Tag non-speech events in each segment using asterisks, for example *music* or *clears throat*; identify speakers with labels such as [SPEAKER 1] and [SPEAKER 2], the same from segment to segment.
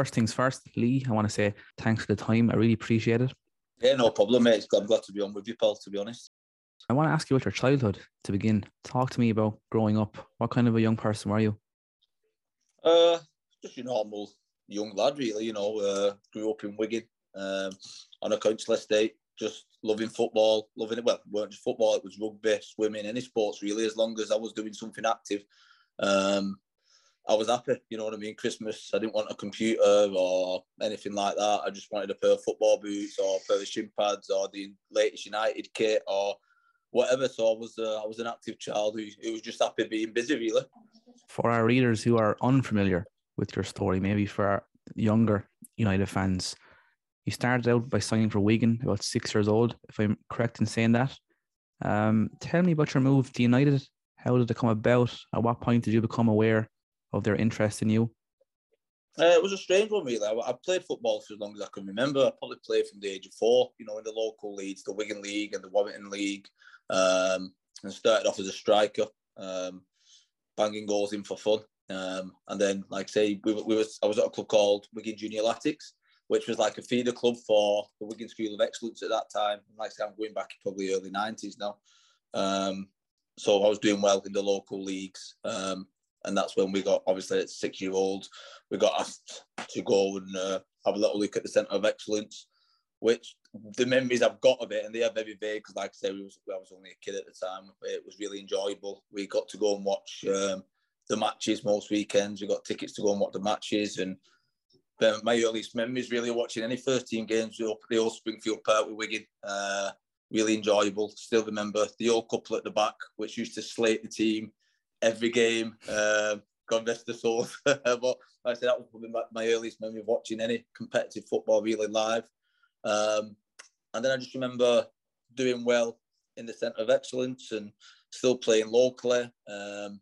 [SPEAKER 1] first things first, Lee, I want to say thanks for the time. I really appreciate it.
[SPEAKER 2] Yeah, no problem, mate. I'm glad to be on with you, Paul, to be honest.
[SPEAKER 1] I want to ask you about your childhood to begin. Talk to me about growing up. What kind of a young person were you?
[SPEAKER 2] Uh, just your normal young lad, really. You know, uh, grew up in Wigan um, on a council estate, just loving football, loving it. Well, it weren't just football; it was rugby, swimming, any sports really. As long as I was doing something active, um, I was happy. You know what I mean? Christmas, I didn't want a computer or anything like that. I just wanted a pair of football boots or a pair of shin pads or the latest United kit or whatever. So I was uh, I was an active child who, who was just happy being busy, really.
[SPEAKER 1] For our readers who are unfamiliar with your story, maybe for our younger United fans, you started out by signing for Wigan about six years old, if I'm correct in saying that. Um, tell me about your move to United. How did it come about? At what point did you become aware of their interest in you?
[SPEAKER 2] Uh, it was a strange one, really. I, I, played football for as long as I can remember. I probably played from the age of four, you know, in the local leagues, the Wigan League and the Warrington League. Um, and started off as a striker, um, banging goals in for fun. Um, and then, like I say, we, we was I was at a club called Wigan Junior Latics, which was like a feeder club for the Wigan School of Excellence at that time. And like I say, I'm going back probably early 90s now. Um, so I was doing well in the local leagues. Um, and that's when we got, obviously, at six year old, we got asked to go and uh, have a little look at the Centre of Excellence, which the memories I've got of it, and they are very vague because, like I said, was, I was only a kid at the time. It was really enjoyable. We got to go and watch um, the matches most weekends. We got tickets to go and watch the matches, and my earliest memories really watching any first team games up the old Springfield Park with Wigan. Uh, really enjoyable. Still remember the old couple at the back, which used to slate the team every game. Um, God rest their souls. *laughs* but like I said, that was probably my, my, earliest memory of watching any competitive football really live. Um, and then I just remember doing well in the centre of excellence and still playing locally, um,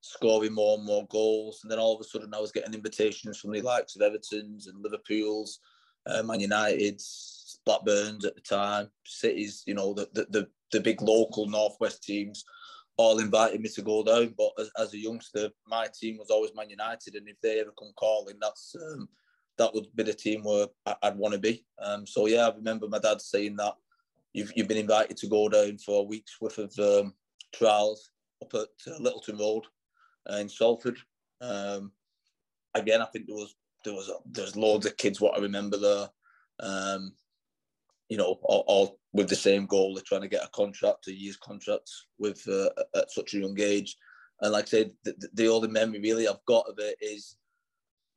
[SPEAKER 2] scoring more and more goals. And then all of a sudden, I was getting invitations from the likes of Everton's and Liverpool's, uh, Man United's, Blackburn's at the time, cities, you know, the, the, the, the big local Northwest teams all invited me to go down. But as, as, a youngster, my team was always Man United, and if they ever come calling, that's um, that would be the team where I'd want to be. Um, so yeah, I remember my dad saying that you've you've been invited to go down for a week's worth of um, trials up at uh, Littleton Road uh, in Salford. Um, again, I think there was there was there's loads of kids what I remember there. You know, all, all, with the same goal, they're trying to get a contract, a year's contract with uh, at such a young age. And like I said, the, the only memory really I've got of it is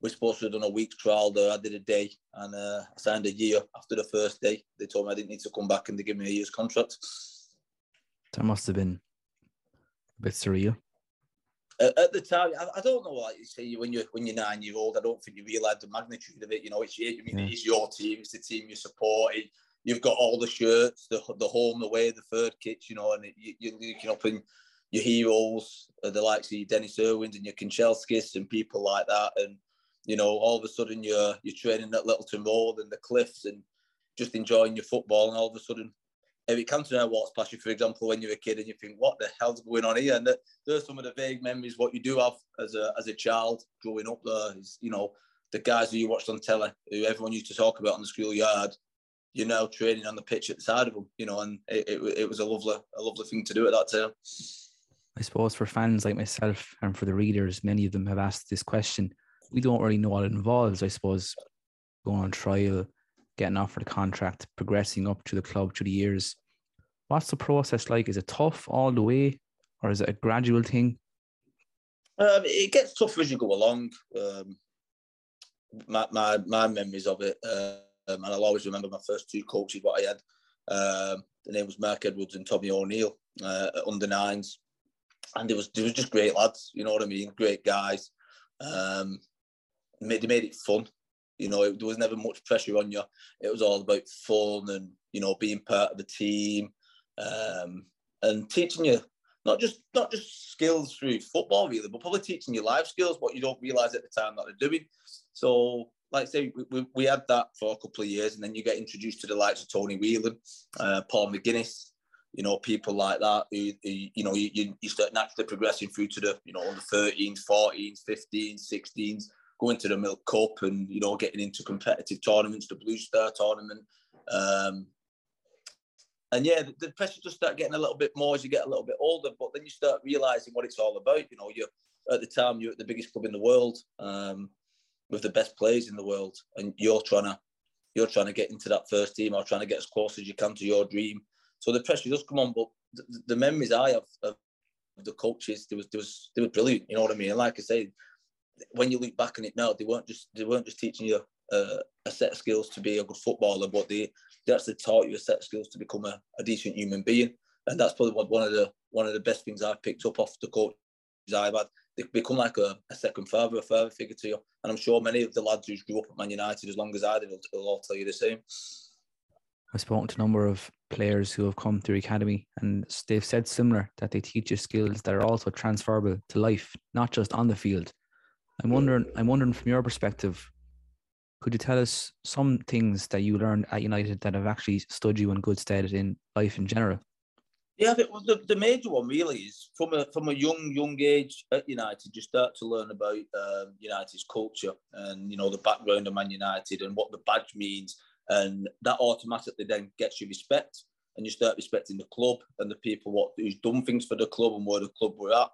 [SPEAKER 2] we're supposed to have done a week's trial there. I did a day and uh, I signed a year after the first day. They told me I didn't need to come back and they gave me a year's contract.
[SPEAKER 1] That must have been a bit surreal.
[SPEAKER 2] At, at the time, I, I, don't know what you say when you're when you're nine year old. I don't think you realise the magnitude of it. You know, it's I mean, yeah. it's your team, it's the team you're supporting. You've got all the shirts, the the home, the way, the third kits, you know, and you, you're looking up in your heroes, uh, the likes of Denis Irwins and your Kanchelskis and people like that, and you know, all of a sudden you're you're training at Littleton Road and the cliffs and just enjoying your football, and all of a sudden Eric Cantona walks past you, for example, when you're a kid, and you think, "What the hell's going on here?" And there's some of the vague memories what you do have as a as a child growing up. There is, you know, the guys who you watched on telly, who everyone used to talk about on the schoolyard. You're now training on the pitch at the side of them, you know, and it, it, it was a lovely a lovely thing to do at that time.
[SPEAKER 1] I suppose for fans like myself and for the readers, many of them have asked this question we don't really know what it involves. I suppose going on trial, getting offered a contract, progressing up to the club through the years. What's the process like? Is it tough all the way, or is it a gradual thing?
[SPEAKER 2] Um, it gets tougher as you go along. Um, my, my my memories of it, um, and I'll always remember my first two coaches. What I had, um, the name was Mark Edwards and Tommy O'Neill uh, under nines, and it was they was just great lads. You know what I mean? Great guys. Um, made, they made it fun. You know, it, there was never much pressure on you. It was all about fun and you know being part of the team um, and teaching you not just not just skills through football really, but probably teaching you life skills, what you don't realise at the time that they're doing. So, like say, we, we, had that for a couple of years, and then you get introduced to the likes of Tony Whelan, uh, Paul McGuinness, you know, people like that who, who you know, you, you start naturally progressing through to the, you know, under 13s, 14s, 15s, 16s, going to the Milk Cup and you know getting into competitive tournaments, the Blue Star tournament. Um, and yeah, the, the pressure just start getting a little bit more as you get a little bit older. But then you start realizing what it's all about. You know, you're at the time you're at the biggest club in the world um, with the best players in the world, and you're trying to you're trying to get into that first team or trying to get as close as you can to your dream. So the pressure does come on, but the, the memories I have of the coaches, they was they was they were brilliant. You know what I mean? And like I say, when you look back on it now, they weren't just they weren't just teaching you uh, a set of skills to be a good footballer, but they they actually taught you a set of skills to become a, a decent human being. And that's probably one of the one of the best things I've picked up off the coaches I've had. They become like a, a second father, a father figure to you. And I'm sure many of the lads who grew up at Man United as long as I did will, will all tell you the same.
[SPEAKER 1] I've spoken to a number of players who have come through academy, and they've said similar that they teach you skills that are also transferable to life, not just on the field. I'm wondering, I'm wondering from your perspective, could you tell us some things that you learned at United that have actually stood you in good stead in life in general?
[SPEAKER 2] Yeah, I think well, the, the major one really is from a from a young young age at United, you start to learn about um, United's culture and you know the background of Man United and what the badge means and that automatically then gets you respect and you start respecting the club and the people what who's done things for the club and where the club were at.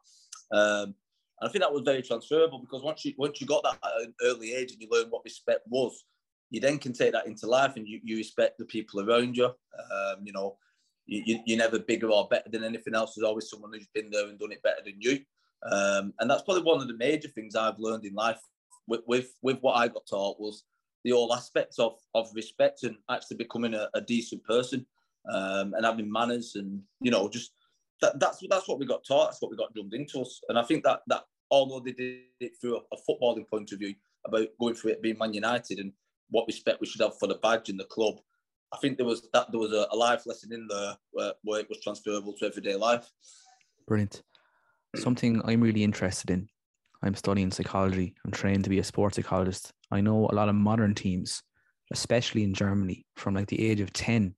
[SPEAKER 2] Um, and I think that was very transferable because once you once you got that at an early age and you learn what respect was, you then can take that into life and you, you respect the people around you. Um, you know, you, you, are never bigger or better than anything else. There's always someone who's been there and done it better than you. Um, and that's probably one of the major things I've learned in life with, with, with what I got taught was the all aspects of of respect and actually becoming a, a decent person um, and having manners and you know just that, that's that's what we got taught. That's what we got drummed into us. And I think that that although they did it through a, a footballing point of view about going through it being Man United and what respect we should have for the badge and the club, I think there was that there was a, a life lesson in there where, where it was transferable to everyday life.
[SPEAKER 1] Brilliant. Something I'm really interested in I'm studying psychology. I'm trained to be a sports psychologist. I know a lot of modern teams, especially in Germany, from like the age of 10,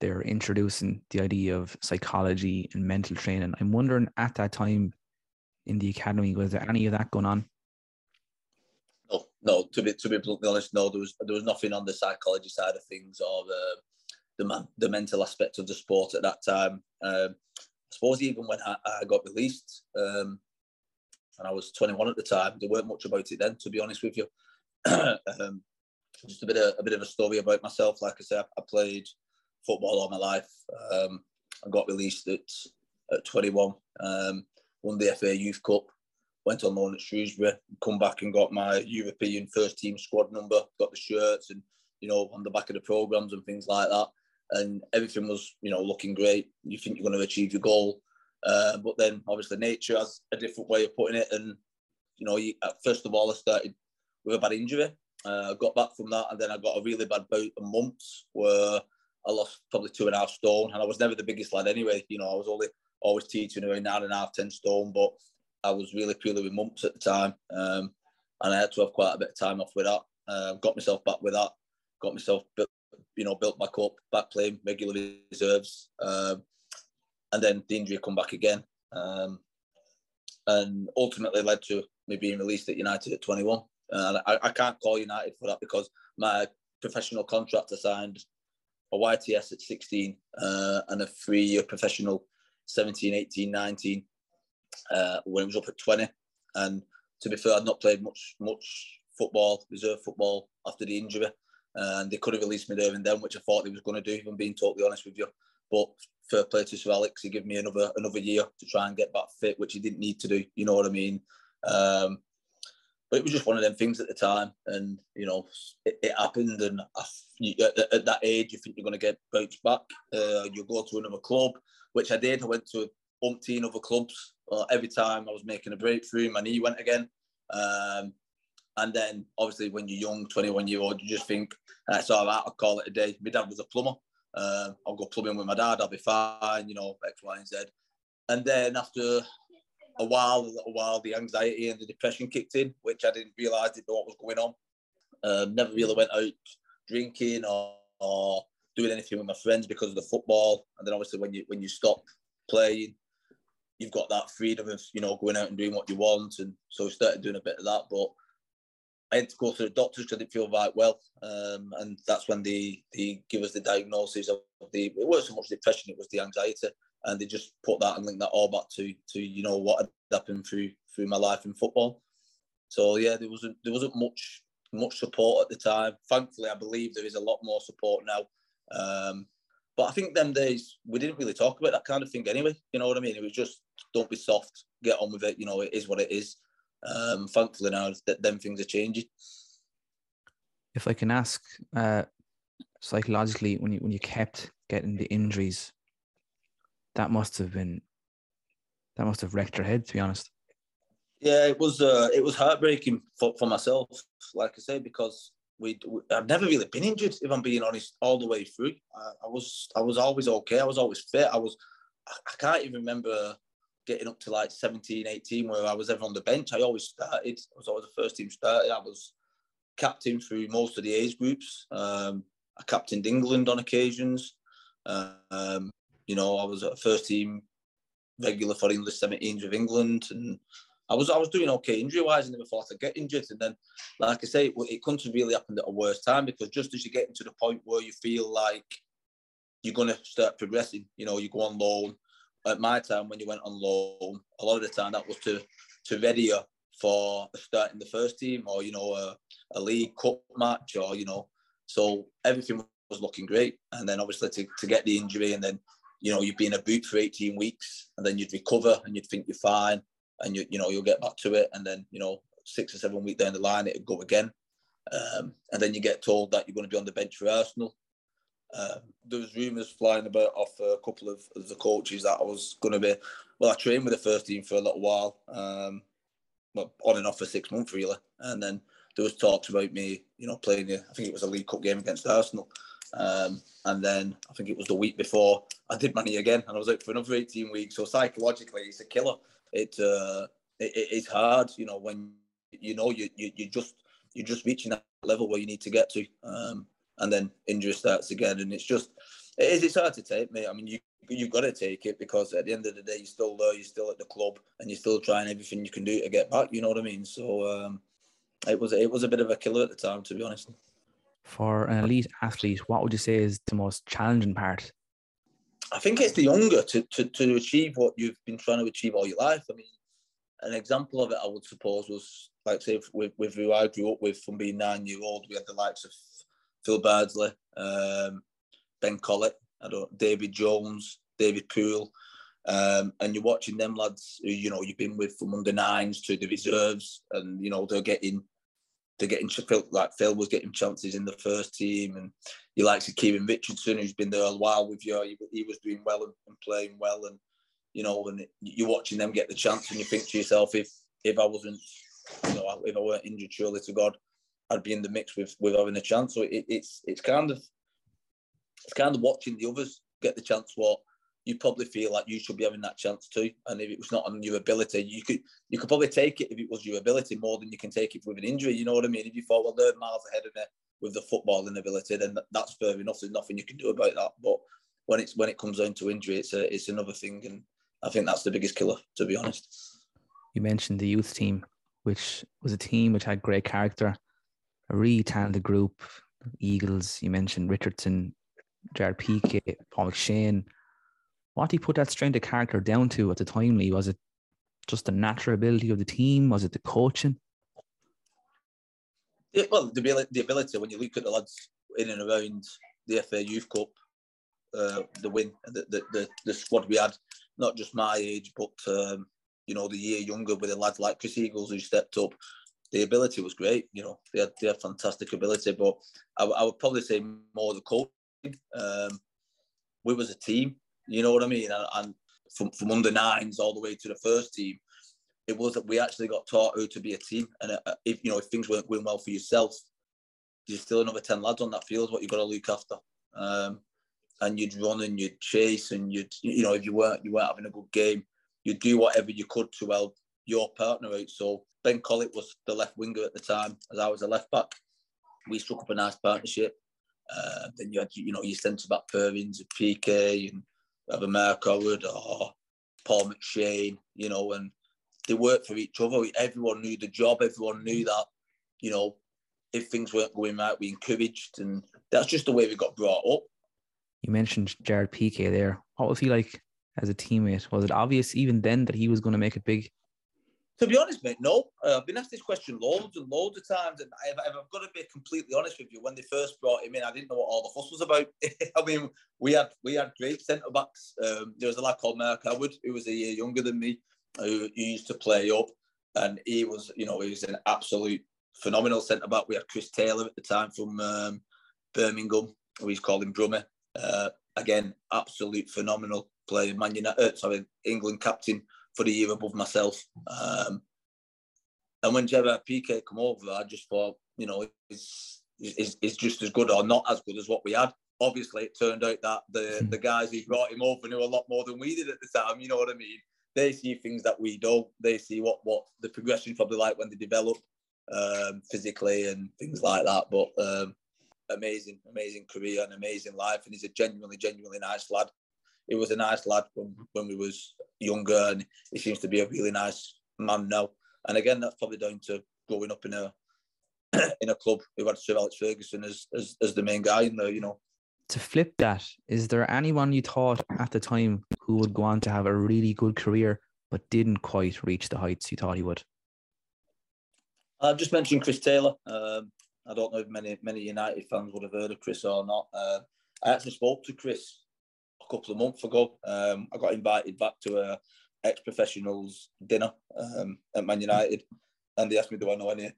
[SPEAKER 1] they're introducing the idea of psychology and mental training. I'm wondering at that time in the academy, was there any of that going on?
[SPEAKER 2] No. To be to be bluntly honest, no. There was there was nothing on the psychology side of things or the the man, the mental aspect of the sport at that time. Um, I suppose even when I, I got released, um, and I was 21 at the time. There weren't much about it then, to be honest with you. *clears throat* um, just a bit of a bit of a story about myself. Like I said, I played football all my life. Um, I got released at at 21. Um, won the FA Youth Cup. Went on loan at Shrewsbury. Come back and got my European first team squad number. Got the shirts and you know on the back of the programs and things like that. And everything was you know looking great. You think you're going to achieve your goal. Uh, but then obviously nature has a different way of putting it. And, you know, you, first of all, I started with a bad injury. Uh, got back from that and then I got a really bad bout of mumps where I lost probably two and a half stone. And I was never the biggest lad anyway. You know, I was only always teaching around nine and a half, ten stone, but I was really poorly with mumps at the time. Um, and I had to have quite a bit of time off with that. Uh, got myself back with that. Got myself, built, you know, built back up, back playing regular reserves. Um, and then the injury come back again, um, and ultimately led to me being released at United at 21. And I, I can't call United for that because my professional contract I signed a YTS at 16 uh, and a three-year professional 17, 18, 19 uh, when it was up at 20. And to be fair, I'd not played much much football, reserve football after the injury. And they could have released me there and then, which I thought they was going to do, if I'm being totally honest with you. But fair play to Sir Alex. He gave me another another year to try and get back fit, which he didn't need to do. You know what I mean? Um, but it was just one of them things at the time, and you know it, it happened. And I, at, at, that age, you think you're going to get bounced back. Uh, you go to another club, which I did. I went to umpteen other clubs. Uh, every time I was making a breakthrough, my knee went again. Um, and then obviously when you're young, 21 year old, you just think, that's all right, I'll call it a day. My dad was a plumber. Uh, I'll go plumbing with my dad. I'll be fine. You know, X, Y, and Z. And then after a while, a little while, the anxiety and the depression kicked in, which I didn't realise didn't know what was going on. Uh, never really went out drinking or, or doing anything with my friends because of the football. And then obviously when you when you stop playing, you've got that freedom of you know going out and doing what you want, and so I started doing a bit of that. But I had to go to the doctors because I didn't feel right well, um, and that's when they they give us the diagnosis of the it wasn't so much depression, it was the anxiety, and they just put that and link that all back to to you know what had happened through through my life in football. So yeah, there wasn't there wasn't much much support at the time. Thankfully, I believe there is a lot more support now. Um, but I think them days we didn't really talk about that kind of thing anyway. You know what I mean? It was just don't be soft, get on with it. You know, it is what it is. Um, thankfully now that them things are changing.
[SPEAKER 1] If I can ask, uh, psychologically, when you when you kept getting the injuries, that must have been that must have wrecked your head. To be honest.
[SPEAKER 2] Yeah, it was uh, it was heartbreaking for, for myself, like I say, because we, we I've never really been injured, if I'm being honest, all the way through. I, I was I was always okay. I was always fit. I was I, I can't even remember getting up to like 17, 18 where I was ever on the bench. I always started. I was always the first team started. I was captain through most of the age groups. Um, I captained England on occasions. Um, you know, I was a first team regular for English 17s with England, and I was I was doing okay injury wise. I never thought I'd get injured, and then, like I say, it, it couldn't have really happened at a worse time because just as you're getting to the point where you feel like you're going to start progressing, you know, you go on loan, at my time when you went on loan, a lot of the time that was to to ready you for starting the first team or you know a, a league cup match or you know so everything was looking great and then obviously to, to get the injury and then you know you'd be in a boot for 18 weeks and then you'd recover and you'd think you're fine and you you know you'll get back to it and then you know six or seven weeks down the line it'd go again um, and then you get told that you're going to be on the bench for Arsenal um, there was rumours flying about off a couple of, of the coaches that I was going to be. Well, I trained with the first team for a little while, um, well, on and off for six months really, and then there was talks about me, you know, playing. I think it was a League Cup game against Arsenal, um, and then I think it was the week before I did money again, and I was out for another eighteen weeks. So psychologically, it's a killer. It, uh, it it's hard, you know, when you know you you you just you're just reaching that level where you need to get to. Um, and then injury starts again, and it's just it is. It's hard to take, mate. I mean, you you've got to take it because at the end of the day, you're still there, you're still at the club, and you're still trying everything you can do to get back. You know what I mean? So um, it was it was a bit of a killer at the time, to be honest.
[SPEAKER 1] For an elite athlete, what would you say is the most challenging part?
[SPEAKER 2] I think it's the younger to, to, to achieve what you've been trying to achieve all your life. I mean, an example of it, I would suppose, was like say with, with who I grew up with from being nine year old. We had the likes of Phil Bardsley, um, Ben Collett, I don't, David Jones, David Poole, um, and you're watching them lads who you know you've been with from under nines to the reserves, and you know they're getting they're getting like Phil was getting chances in the first team, and you like to Kieran Richardson who's been there a while with you. He, he was doing well and, and, playing well, and you know, and you're watching them get the chance, and you think to yourself, if if I wasn't, you know, if I weren't injured, surely to God, I'd be in the mix with with having a chance. So it, it's it's kind of it's kind of watching the others get the chance. What you probably feel like you should be having that chance too. And if it was not on your ability, you could you could probably take it if it was your ability more than you can take it with an injury. You know what I mean? If you thought, well, they're miles ahead of me with the footballing ability, then that's fair enough. There's nothing you can do about that. But when it's when it comes down to injury, it's a, it's another thing, and I think that's the biggest killer, to be honest.
[SPEAKER 1] You mentioned the youth team, which was a team which had great character a really talented group. Eagles, you mentioned Richardson, Gerard Piqué, Paul McShane. What he put that strength of character down to at the time, Lee? Was it just the natural ability of the team? Was it the coaching?
[SPEAKER 2] Yeah, well, the ability, the ability when you look at the lads in and around the FA Youth Cup, uh, the win, the, the, the, the squad we had, not just my age, but um, you know the year younger with the lads like Chris Eagles who stepped up, the ability was great. You know, they had, they had fantastic ability, but I, I would probably say more the coaching. Um, we was a team, you know what I mean? And, and, from, from under nines all the way to the first team, it was that we actually got taught how to be a team. And uh, if you know if things weren't going well for yourself, there's still another ten lads on that field. What you got to look after. Um, and you'd run and you'd chase and you'd you know if you weren't you weren't having a good game, you'd do whatever you could to help your partner out. So Ben Collett was the left winger at the time, as I was a left back. We struck up a nice partnership. Uh, then you had, you know, your centre back pairings of Piqué and either Mark Howard or Paul McShane, you know, and they worked for each other. Everyone knew the job. Everyone knew that, you know, if things weren't going right, we encouraged, and that's just the way we got brought up.
[SPEAKER 1] You mentioned Gerard Piqué there. What was he like as a teammate? Was it obvious even then that he was going to make it big?
[SPEAKER 2] To be honest, mate, no. Uh, I've been asked this question loads and loads of times, and I've, I've, got to be completely honest with you. When they first brought him in, I didn't know what all the fuss was about. *laughs* I mean, we had we had great centre backs. Um, there was a lad called Mark Howard, who was a year younger than me, who, who used to play up, and he was, you know, he was an absolute phenomenal centre back. We had Chris Taylor at the time from um, Birmingham. We called him Brummy. Uh, again, absolute phenomenal player. Man United, sorry, England captain for the year above myself. Um, and when Gerard Piqué come over, I just thought, you know, it's, it's, it's just as good or not as good as what we had. Obviously, it turned out that the, hmm. the guys who brought him over knew a lot more than we did at the time. You know what I mean? They see things that we don't. They see what what the progression probably like when they develop um, physically and things like that. But um, amazing, amazing career and amazing life, and he's a genuinely, genuinely nice lad. He was a nice lad when when we was younger, and he seems to be a really nice man now. And again, that's probably down to growing up in a *clears throat* in a club who had Sir Alex Ferguson as, as as the main guy in there. You know.
[SPEAKER 1] To flip that, is there anyone you thought at the time who would go on to have a really good career but didn't quite reach the heights you thought he would?
[SPEAKER 2] I've just mentioned Chris Taylor. Um, I don't know if many many United fans would have heard of Chris or not. Uh, I actually spoke to Chris couple of months ago. Um, I got invited back to a ex-professionals dinner um, at Man United, and they asked me, "Do I know any,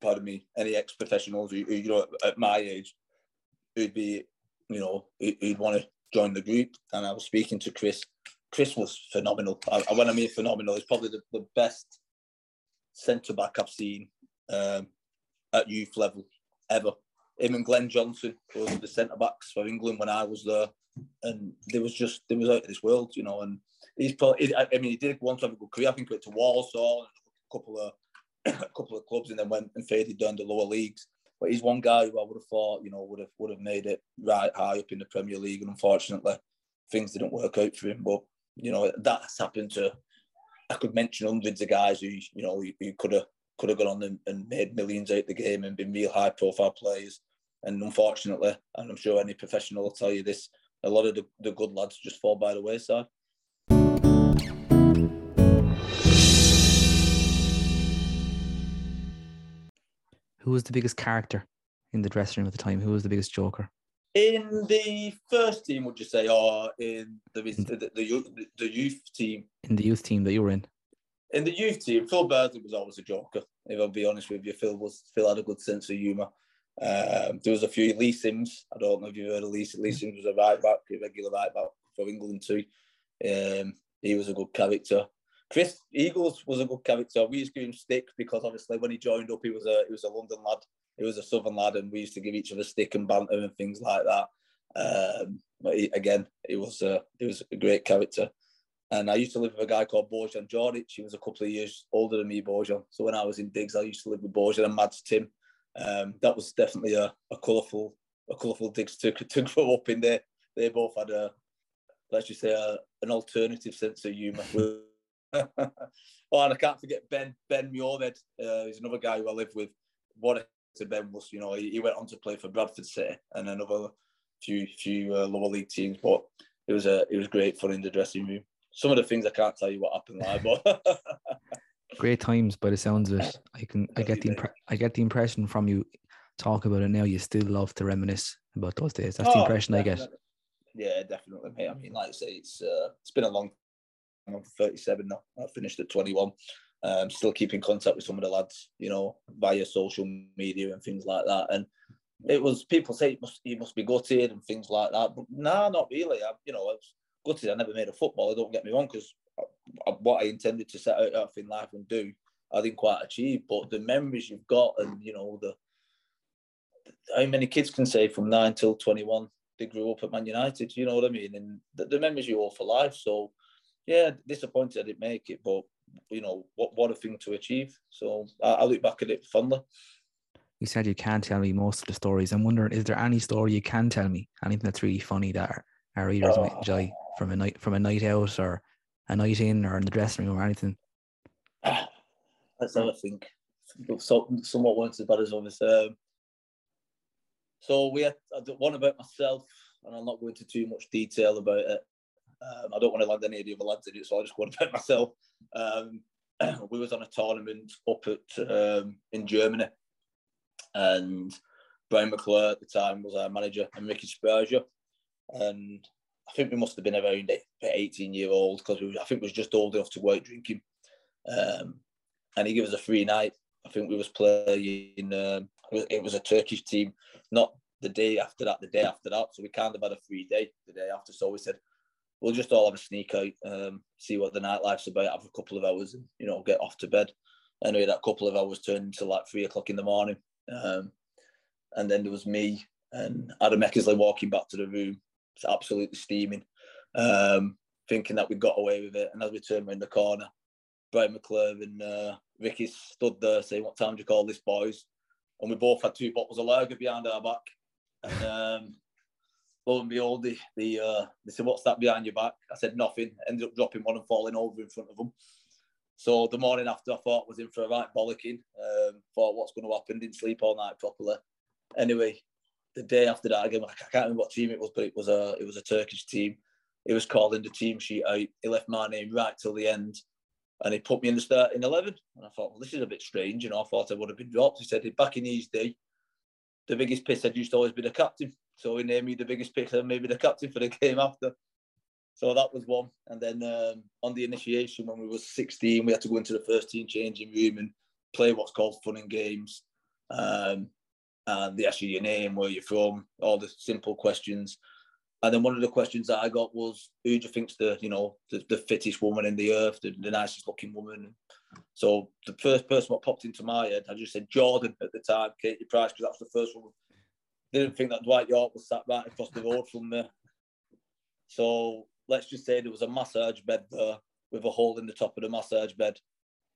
[SPEAKER 2] pardon me, any ex-professionals who, who you know at my age who'd be, you know, who'd want to join the group?" And I was speaking to Chris. Chris was phenomenal. I, when I mean phenomenal, he's probably the, the best centre back I've seen um, at youth level ever. Him and Glenn Johnson was the centre backs for England when I was there, and there was just there was out of this world, you know. And he's probably, I mean, he did to have a good career. I think he went to Walsall and a couple of *coughs* a couple of clubs, and then went and faded down the lower leagues. But he's one guy who I would have thought, you know, would have would have made it right high up in the Premier League, and unfortunately, things didn't work out for him. But you know, that's happened to I could mention hundreds of guys who you know who, could have could have gone on and, and, made millions out the game and been real high profile players. And unfortunately, and I'm sure any professional will tell you this, a lot of the, the good lads just fall by the wayside.
[SPEAKER 1] Who was the biggest character in the dressing room at the time? Who was the biggest joker?
[SPEAKER 2] In the first team, would you say, or in the the, the, the, the youth team?
[SPEAKER 1] In the youth team that you were in.
[SPEAKER 2] In the youth team, Phil Bardsley was always a joker. If I'll be honest with you, Phil was Phil had a good sense of humour. Um, there was a few Lee Sims. I don't know if you've heard of Lee. Lee Sims was a right back, a regular right back for England too. Um, he was a good character. Chris Eagles was a good character. We used to give him stick because obviously when he joined up, he was a he was a London lad he was a southern lad, and we used to give each other stick and banter and things like that. Um, but he, again, he was a he was a great character. And I used to live with a guy called Bojan Djordjic. He was a couple of years older than me, Bojan. So when I was in digs, I used to live with Bojan and Mads Timm. Um, that was definitely a, a colourful a colourful digs to, *laughs* to grow up in there. They both had a let's just say a, an alternative sense of humour. *laughs* *laughs* oh, and I can't forget Ben Ben Muirhead. Uh, he's another guy who I live with. What a to Ben was, you know, he, he, went on to play for Bradford City and another few few uh, lower league teams. But it was a it was great fun in the dressing room. Some of the things I can't tell you what happened live, but
[SPEAKER 1] great times by the sounds of it. *coughs* I can I get the impre- I get the impression from you talk about it now. You still love to reminisce about those days. That's oh, the impression I get.
[SPEAKER 2] Yeah, definitely, mate. I mean, like I say, it's uh, it's been a long. I'm 37 now. I finished at 21 um, still keeping contact with some of the lads, you know, via social media and things like that. And it was people say he must, he must be gutted and things like that, but nah, not really. I, you know, I was gutted. I never made a footballer. Don't get me wrong, because what I intended to set out in life and do, I didn't quite achieve. But the memories you've got, and you know, the how many kids can say from nine till twenty one they grew up at Man United. You know what I mean? And the, the memories you all for life. So yeah, disappointed I didn't make it, but you know what what a thing to achieve. So I, I look back at it fondly.
[SPEAKER 1] You said you can't tell me most of the stories. I'm wondering, is there any story you can tell me? Anything that's really funny that our, our readers might enjoy from a night from a night out or a night or in the dressing room or anything?
[SPEAKER 2] Let's have a think. So, somewhat weren't as bad as others. Um, so we had one about myself, and I'll not go into too much detail about it. Um, I don't want to land any of the other lads in it, so I'll just go on *laughs* about myself. Um, *clears throat* we was on a tournament up at um, in Germany, and Brian McClair at the time was our manager, and Ricky Sbragia, and I think we must have been around 18 year old because I think we was just old enough to go drinking. Um, and he gave us a free night. I think we was playing. Um, it was a Turkish team, not the day after that, the day after that. So we kind of had a free day the day after. So we said we'll just all have a sneak out, um, see what the nightlife's about, have a couple of hours, and you know get off to bed. Anyway, that couple of hours turned into like three o'clock in the morning, um, and then there was me and Adam Eckersley walking back to the room, it's absolutely steaming, um, thinking that we got away with it. And as we turned around the corner, Brian McClair and uh, Ricky stood there saying, "What time do you call this, boys?" And we both had two bottles of lager behind our back. And um, lo and behold, the, the uh, they said, "What's that behind your back?" I said, "Nothing." Ended up dropping one and falling over in front of them. So the morning after, I thought I was in for a right bollocking. Um, thought what's going to happen. Didn't sleep all night properly. Anyway, the day after that, again, I can't remember what team it was, but it was a it was a Turkish team. It was calling the team sheet out. He left my name right till the end, and he put me in the starting eleven. And I thought, well, this is a bit strange. Know, I thought I would have been dropped. He said, back in his day, the biggest piss had used to always be the captain. So he named me the biggest piss and maybe the captain for the *laughs* game after. So that was one. And then um, on the initiation, when we were 16, we had to go into the first team changing room and play what's called fun and games. Um, and they ask you your name, where you're from, all the simple questions. And then one of the questions that I got was, who do you think's the, you know, the, the fittest woman in the earth, the, the nicest looking woman? So the first person that popped into my head, I just said Jordan at the time, Katie Price, because that was the first one. Didn't think that Dwight Yorke was sat right across the road from me. So let's just say there was a massage bed there with a hole in the top of the massage bed.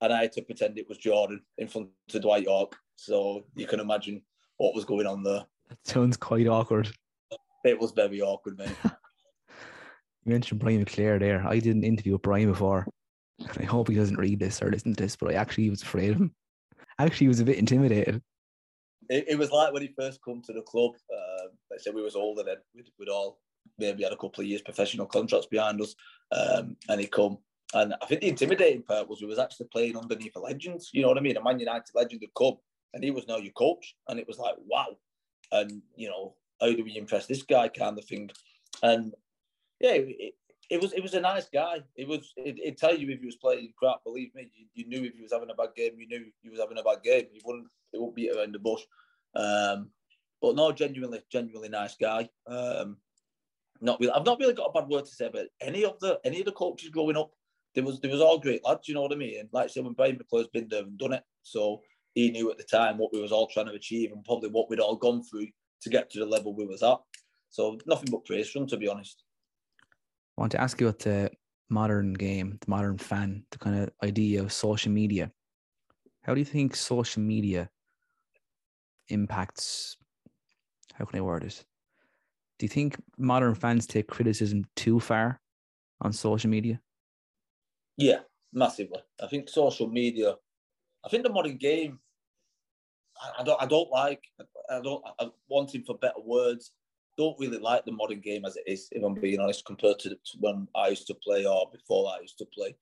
[SPEAKER 2] And I had to pretend it was Jordan in front of Dwight Yorke. So you can imagine what was going on there.
[SPEAKER 1] That sounds quite awkward.
[SPEAKER 2] It was very awkward, mate. *laughs* you
[SPEAKER 1] mentioned Brian McClair there. I did an interview with Brian before. I hope he doesn't read this or listen to this, but I actually was afraid of him. Actually was a bit intimidated.
[SPEAKER 2] It, it was like when he first come to the club. Uh, like I said we was older then. We'd, we'd, all maybe had a couple of years professional contracts behind us, um, and he come. And I think the intimidating part was we was actually playing underneath a legend. You know what I mean? A Man United legend had come, and he was now your coach, and it was like wow. And you know, how do we impress this guy kind of thing? And yeah, it, it was it was a nice guy. It was it, would tell you if he was playing crap. Believe me, you, you, knew if he was having a bad game. You knew he was having a bad game. He wouldn't it wouldn't beat around the bush. Um, but no, genuinely, genuinely nice guy. Um, not really, I've not really got a bad word to say about any of the any of the coaches growing up. There was there was all great lads. You know what I mean? Like I said, when Brian McClair's been there and done it, so he knew at the time what we was all trying to achieve and probably what we'd all gone through to get to the level we was at. So nothing but praise from, to be honest.
[SPEAKER 1] I want to ask you about the modern game, the modern fan, the kind of idea of social media. How do you think social media impacts? How can I word it? Do you think modern fans take criticism too far on social media?
[SPEAKER 2] Yeah, massively. I think social media. I think the modern game I, don't I don't like I don't I'm wanting for better words. Don't really like the modern game as it is, if I'm being honest, compared to when I used to play or before I used to play.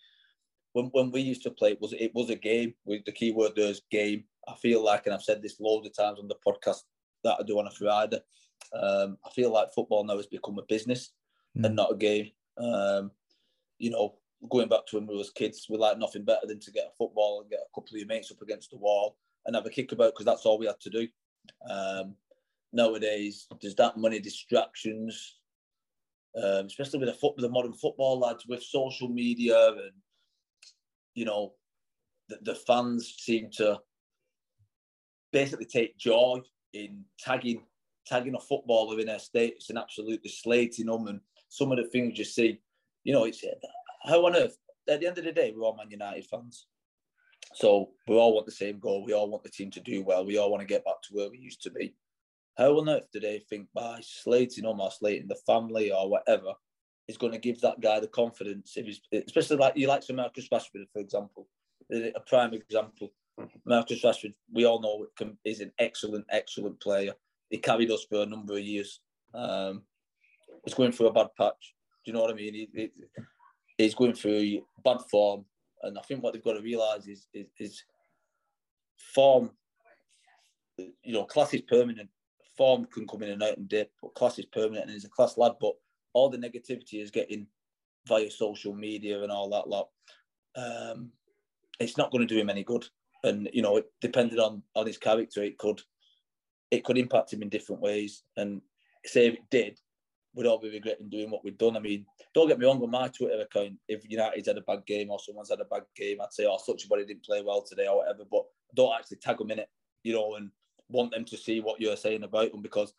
[SPEAKER 2] When, when we used to play, it was it was a game. With the key word there is game. I feel like, and I've said this loads of times on the podcast that I do on a Friday. Um, I feel like football now has become a business mm. and not a game. Um, you know, going back to when we was kids, we like nothing better than to get a football and get a couple of your mates up against the wall and have a kick about because that's all we had to do. Um, nowadays, there's that many distractions, um, especially with the foot, the modern football lads, with social media, and you know, the, the fans seem to basically take joy in tagging tagging a footballer in their status and absolutely slating them, and some of the things you see, you know, it's how on earth. At the end of the day, we're all Man United fans. So we all want the same goal. We all want the team to do well. We all want to get back to where we used to be. How on earth do they think by slating them or slating the family or whatever is going to give that guy the confidence. If he's, especially like you like some Marcus Rashford, for example, a prime example. Marcus Rashford, we all know is an excellent, excellent player. He carried us for a number of years. Um, he's going through a bad patch. Do you know what I mean? He, he, he's going through bad form, and I think what they've got to realise is, is, is form. You know, class is permanent. Form can come in and out and dip, but class is permanent, and he's a class lad. But all the negativity is getting via social media and all that lot. Um, it's not going to do him any good. And you know, depending on on his character, it could it could impact him in different ways. And say if it did, we'd all be regretting doing what we've done. I mean, don't get me wrong on my Twitter account. If United's had a bad game or someone's had a bad game, I'd say, "Oh, such a body didn't play well today" or whatever. But don't actually tag them in it, you know, and want them to see what you're saying about them because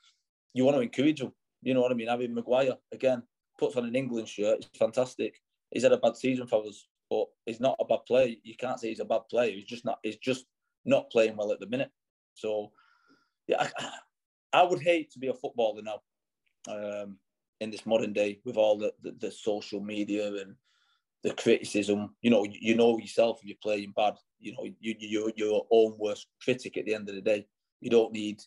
[SPEAKER 2] you want to encourage them. You know what I mean? Harry Maguire again puts on an England shirt. It's fantastic. He's had a bad season for us, but he's not a bad player. You can't say he's a bad player. He's just not. He's just not playing well at the minute. So, yeah, I, I would hate to be a footballer now, um, in this modern day with all the, the, the social media and the criticism. You know, you know yourself if you're playing bad. You know, you you your own worst critic at the end of the day. You don't need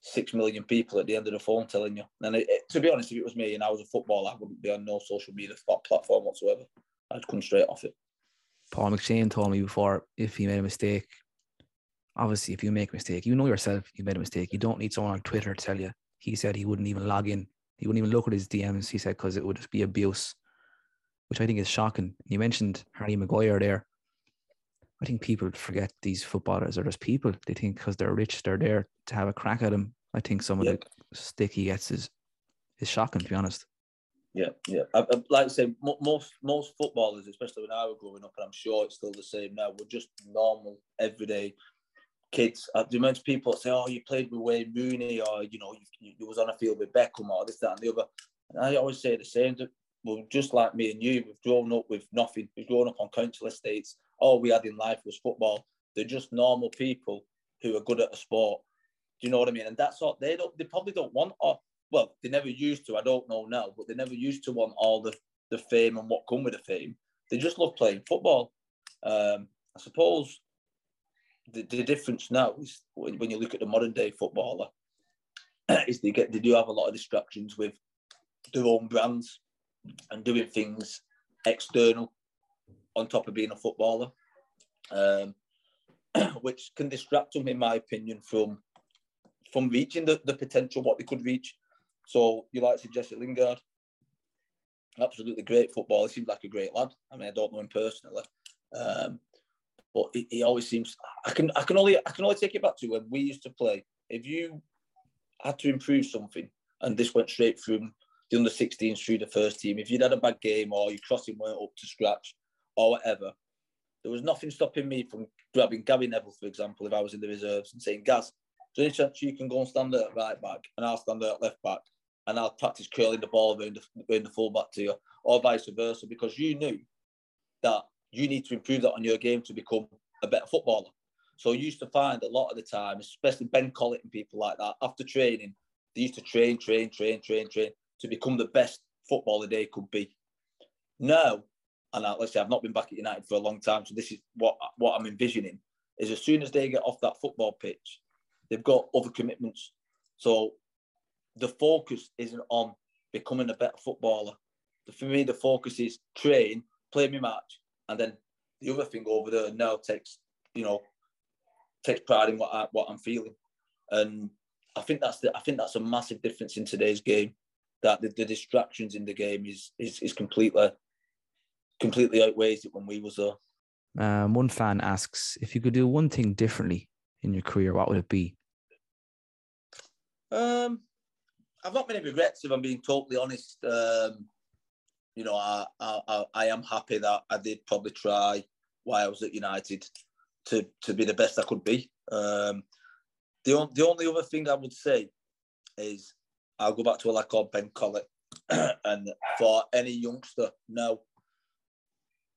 [SPEAKER 2] six million people at the end of the phone telling you. And it, it, to be honest, if it was me and I was a footballer, I wouldn't be on no social media platform whatsoever. I'd come straight off it.
[SPEAKER 1] Paul McShane told me before if he made a mistake, obviously, if you make a mistake, you know yourself you made a mistake. You don't need someone on Twitter to tell you. He said he wouldn't even log in. He wouldn't even look at his DMs. He said because it would just be abuse, which I think is shocking. You mentioned Harry Maguire there. I think people forget these footballers are just people. They think because they're rich, they're there to have a crack at them. I think some of the stick he gets is is shocking, to be honest.
[SPEAKER 2] Yeah, yeah. I, I, like I say, most most footballers, especially when I was growing up, and I'm sure it's still the same now, were just normal, everyday kids. Uh, the amount of people say, "Oh, you played with Wayne Rooney," or you know, you, you was on a field with Beckham, or this, that, and the other. And I always say the same. Well, just like me and you, we've grown up with nothing. We've grown up on council estates all we had in life was football. They're just normal people who are good at a sport. Do you know what I mean? And that's all they don't. They probably don't want. Or, well, they never used to. I don't know now, but they never used to want all the the fame and what come with the fame. They just love playing football. Um, I suppose the, the difference now is when, when you look at the modern day footballer, *clears throat* is they get they do have a lot of distractions with their own brands and doing things external on top of being a footballer, um, *clears throat* which can distract them, in my opinion, from from reaching the, the potential what they could reach. So you like to Jesse Lingard, absolutely great footballer. He seems like a great lad. I mean, I don't know him personally, um, but he, he, always seems. I can I can only I can only take it back to when we used to play. If you had to improve something, and this went straight from the under 16s through the first team, if you'd had a bad game or your crossing weren't up to scratch, or whatever, there was nothing stopping me from grabbing Gary Neville, for example, if I was in the reserves and saying, Gaz, is any chance you can go and stand at right back and I'll stand at left back and I'll practice curling the ball around the, around the full back to you, or vice versa, because you knew that you need to improve that on your game to become a better footballer. So you used to find a lot of the time, especially Ben Collett and people like that, after training, they used to train, train, train, train, train to become the best footballer they could be. Now, and I, let's say I've not been back at United for a long time, so this is what what I'm envisioning is as soon as they get off that football pitch, they've got other commitments. So the focus isn't on becoming a better footballer. For me, the focus is train, play me match, and then the other thing over there now takes you know takes pride in what I, what I'm feeling, and I think that's the I think that's a massive difference in today's game. That the, the distractions in the game is is, is completely completely outweighs it when we was there.
[SPEAKER 1] Um, one fan asks if you could do one thing differently in your career, what would it be?
[SPEAKER 2] Um, I've not many regrets if I'm being totally honest. Um, you know, I, I I am happy that I did probably try while I was at United to to be the best I could be. Um, the on, the only other thing I would say is I'll go back to a lad called Ben Collett, *clears throat* and for any youngster now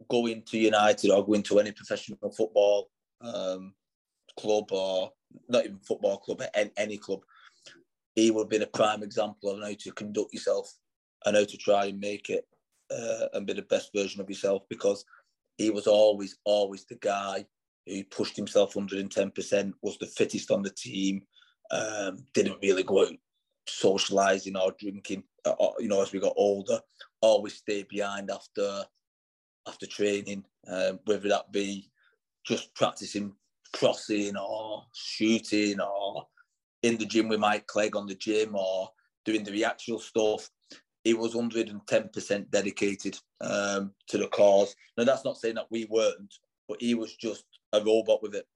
[SPEAKER 2] going to United or going to any professional football um, club or not even football club, any, any club, he would have been a prime example of how to conduct yourself and how to try and make it. Uh, and be the best version of yourself because he was always, always the guy who pushed himself 110%, was the fittest on the team, um, didn't really go out socialising or drinking, uh, or, you know, as we got older, always stayed behind after after training, um, whether that be just practicing crossing or shooting or in the gym with Mike Clegg on the gym or doing the actual stuff. He was 110% dedicated um, to the cause. Now, that's not saying that we weren't, but he was just a robot with it.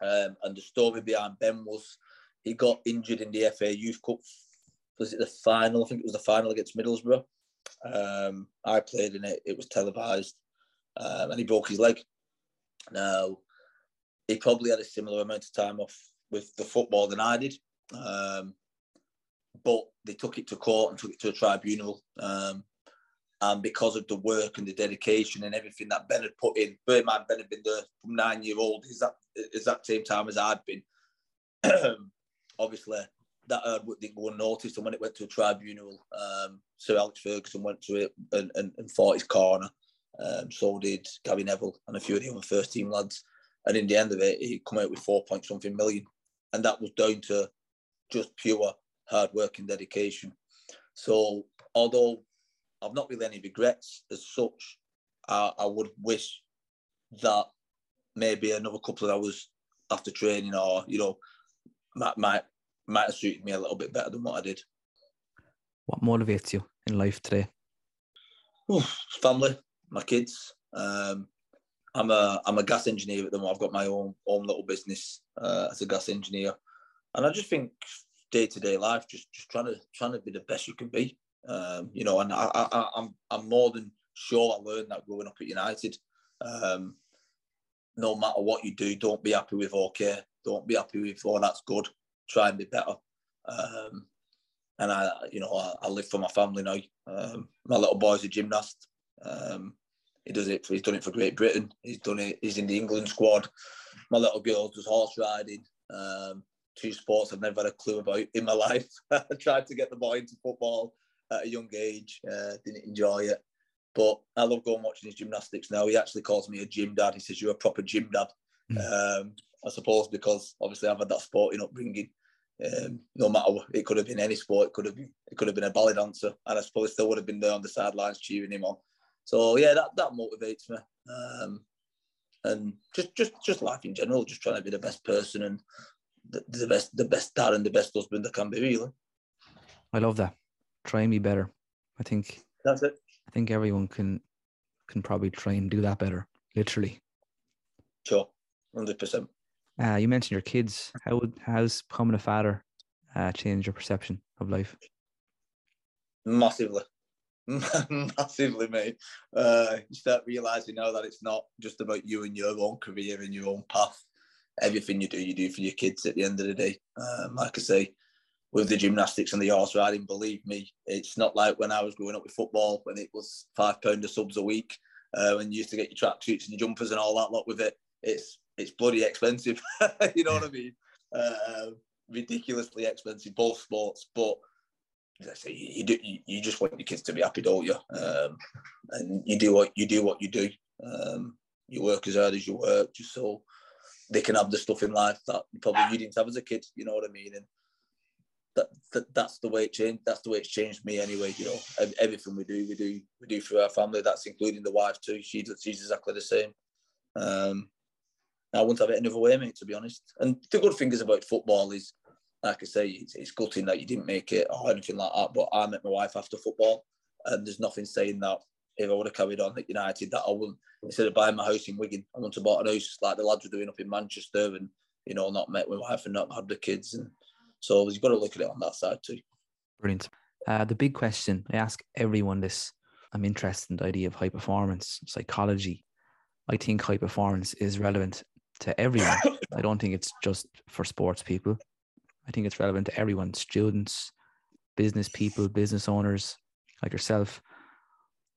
[SPEAKER 2] Um, and the story behind Ben was he got injured in the FA Youth Cup. Was it the final? I think it was the final against Middlesbrough. Um, I played in it. It was televised, um, and he broke his leg. Now, he probably had a similar amount of time off with the football than I did. Um, but they took it to court and took it to a tribunal. Um, and because of the work and the dedication and everything that Ben had put in, bear in mind Ben had been there from nine year old, is that is that same time as I'd been. *clears throat* Obviously, that didn't go unnoticed. And when it went to a tribunal, um, Sir Alex Ferguson went to it and, and, and fought his corner. Um, so did Gary Neville and a few of the other first team lads. And in the end of it, he come out with four point something million. And that was down to just pure hard work and dedication. So although I've not really any regrets as such, I, I would wish that maybe another couple of hours after training or, you know, might, might, might have suited me a little bit better than what I did.
[SPEAKER 1] What motivates you in life today?
[SPEAKER 2] Oof, family, my kids. Um, I'm a I'm a gas engineer at the moment. I've got my own own little business uh, as a gas engineer, and I just think day to day life, just just trying to trying to be the best you can be. Um, you know, and I, I I'm I'm more than sure I learned that growing up at United. Um, no matter what you do, don't be happy with okay. Don't be happy with oh that's good. Try and be better. Um, and I, you know, I, I, live for my family now. Um, my little boy's a gymnast. Um, he does it. For, he's done it for Great Britain. He's done it. He's in the England squad. My little girl does horse riding. Um, two sports I've never had a clue about in my *laughs* life. I tried to get the boy into football at a young age. Uh, didn't enjoy it, but I love going watching his gymnastics now. He actually calls me a gym dad. He says you're a proper gym dad. Mm. Um, I suppose because obviously I've had that sporting upbringing. Um, no matter what, it could have been any sport. It could have been it could have been a ballet dancer, and I suppose still would have been there on the sidelines cheering him on. So yeah, that that motivates me. Um, and just just just life in general, just trying to be the best person and the, the best the best dad and the best husband that can be. Really,
[SPEAKER 1] I love that. Try be better. I think
[SPEAKER 2] that's it.
[SPEAKER 1] I think everyone can can probably try and do that better. Literally.
[SPEAKER 2] Sure, hundred percent.
[SPEAKER 1] Uh, you mentioned your kids. How would how's becoming a father uh, change your perception of life?
[SPEAKER 2] Massively. *laughs* massively, mate. Uh, you start realizing now that it's not just about you and your own career and your own path. Everything you do, you do for your kids at the end of the day. Um, like I say, with the gymnastics and the horse riding, believe me, it's not like when I was growing up with football when it was five pound of subs a week, uh, when you used to get your tracksuits and your jumpers and all that lot with it. It's it's bloody expensive. *laughs* you know what I mean? Uh, ridiculously expensive, both sports, but as I say you do you, just want your kids to be happy, don't you? Um, and you do what you do what you do. Um, you work as hard as you work, just so they can have the stuff in life that probably you didn't have as a kid. You know what I mean? And that, that that's the way it changed. That's the way it's changed me anyway. You know, everything we do, we do we do for our family. That's including the wife too. She's she's exactly the same. Um, I wouldn't have it another way, mate. To be honest. And the good thing is about football is like I say, it's, it's gutting that you didn't make it or anything like that. But I met my wife after football, and there's nothing saying that if I would have carried on at United, that I wouldn't instead of buying my house in Wigan, I wouldn't have bought a house like the lads were doing up in Manchester, and you know, not met my wife and not had the kids, and so you've got to look at it on that side too.
[SPEAKER 1] Brilliant. Uh, the big question I ask everyone this: I'm interested in the idea of high performance psychology. I think high performance is relevant to everyone. *coughs* I don't think it's just for sports people. I think it's relevant to everyone students, business people, business owners like yourself.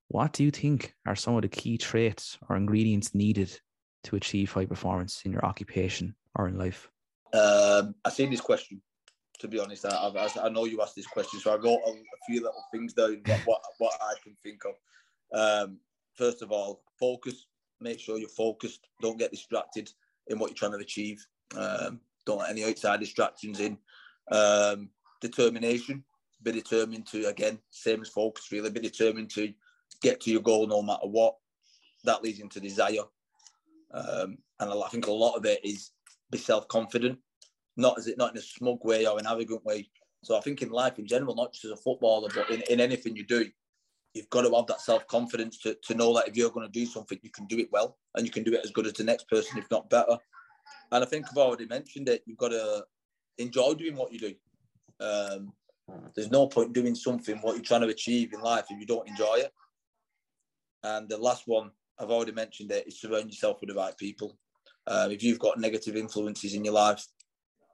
[SPEAKER 1] What do you think are some of the key traits or ingredients needed to achieve high performance in your occupation or in life?
[SPEAKER 2] Um, I've seen this question. To be honest, I, I know you asked this question, so I got a, a few little things down what, *laughs* what, what I can think of. Um, first of all, focus. Make sure you're focused. Don't get distracted in what you're trying to achieve. Um, don't let any outside distractions in. Um, determination. Be determined to again, same as focus. Really, be determined to get to your goal no matter what. That leads into desire. Um, and I think a lot of it is be self confident, not as it not in a smug way or an arrogant way. So I think in life in general, not just as a footballer, but in, in anything you do, you've got to have that self confidence to, to know that if you're going to do something, you can do it well and you can do it as good as the next person, if not better. And I think I've already mentioned it. You've got to enjoy doing what you do. Um, there's no point doing something what you're trying to achieve in life if you don't enjoy it. And the last one, I've already mentioned it, is surround yourself with the right people. Um, if you've got negative influences in your life,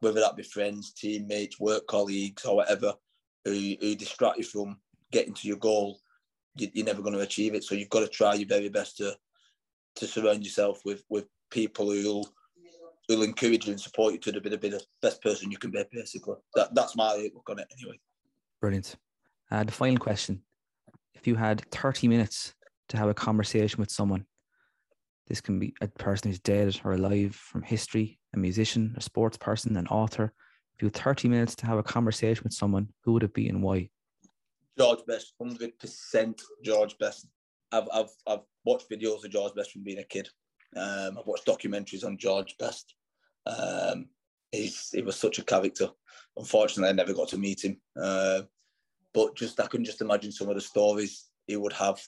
[SPEAKER 2] whether that be friends, teammates, work colleagues, or whatever, who, who distract you from getting to your goal, you, are never going to achieve it. So you've got to try your very best to to surround yourself with with people who'll who'll encourage you and support you to be the, be the best person you can be. Basically, that that's my look on it. Anyway.
[SPEAKER 1] Brilliant. Uh, the final question: If you had thirty minutes to have a conversation with someone. This can be a person who's dead or alive from history, a musician, a sports person, an author. If you had 30 minutes to have a conversation with someone, who would it be and why?
[SPEAKER 2] George Best, 100% George Best. I've, I've, I've watched videos of George Best from being a kid. Um, I've watched documentaries on George Best. Um, he's, he was such a character. Unfortunately, I never got to meet him. Uh, but just I can just imagine some of the stories he would have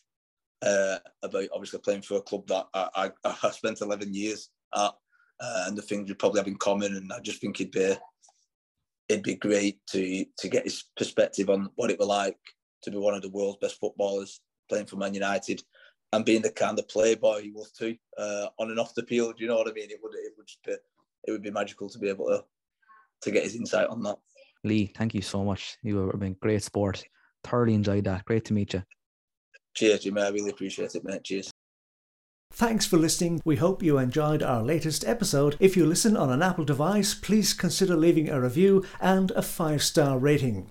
[SPEAKER 2] uh, about obviously playing for a club that I, I, I spent 11 years at uh, and the things we probably have in common. And I just think it'd be it'd be great to to get his perspective on what it was like to be one of the world's best footballers playing for Man United and being the kind of playboy he was too uh, on and off the field. You know what I mean? It would it would be it would be magical to be able to to get his insight on that.
[SPEAKER 1] Lee, thank you so much. You have been great sport. Thoroughly enjoyed that. Great to meet you.
[SPEAKER 2] Cheers, Jimmy. I really appreciate it, mate. Cheers.
[SPEAKER 3] Thanks for listening. We hope you enjoyed our latest episode. If you listen on an Apple device, please consider leaving a review and a five star rating.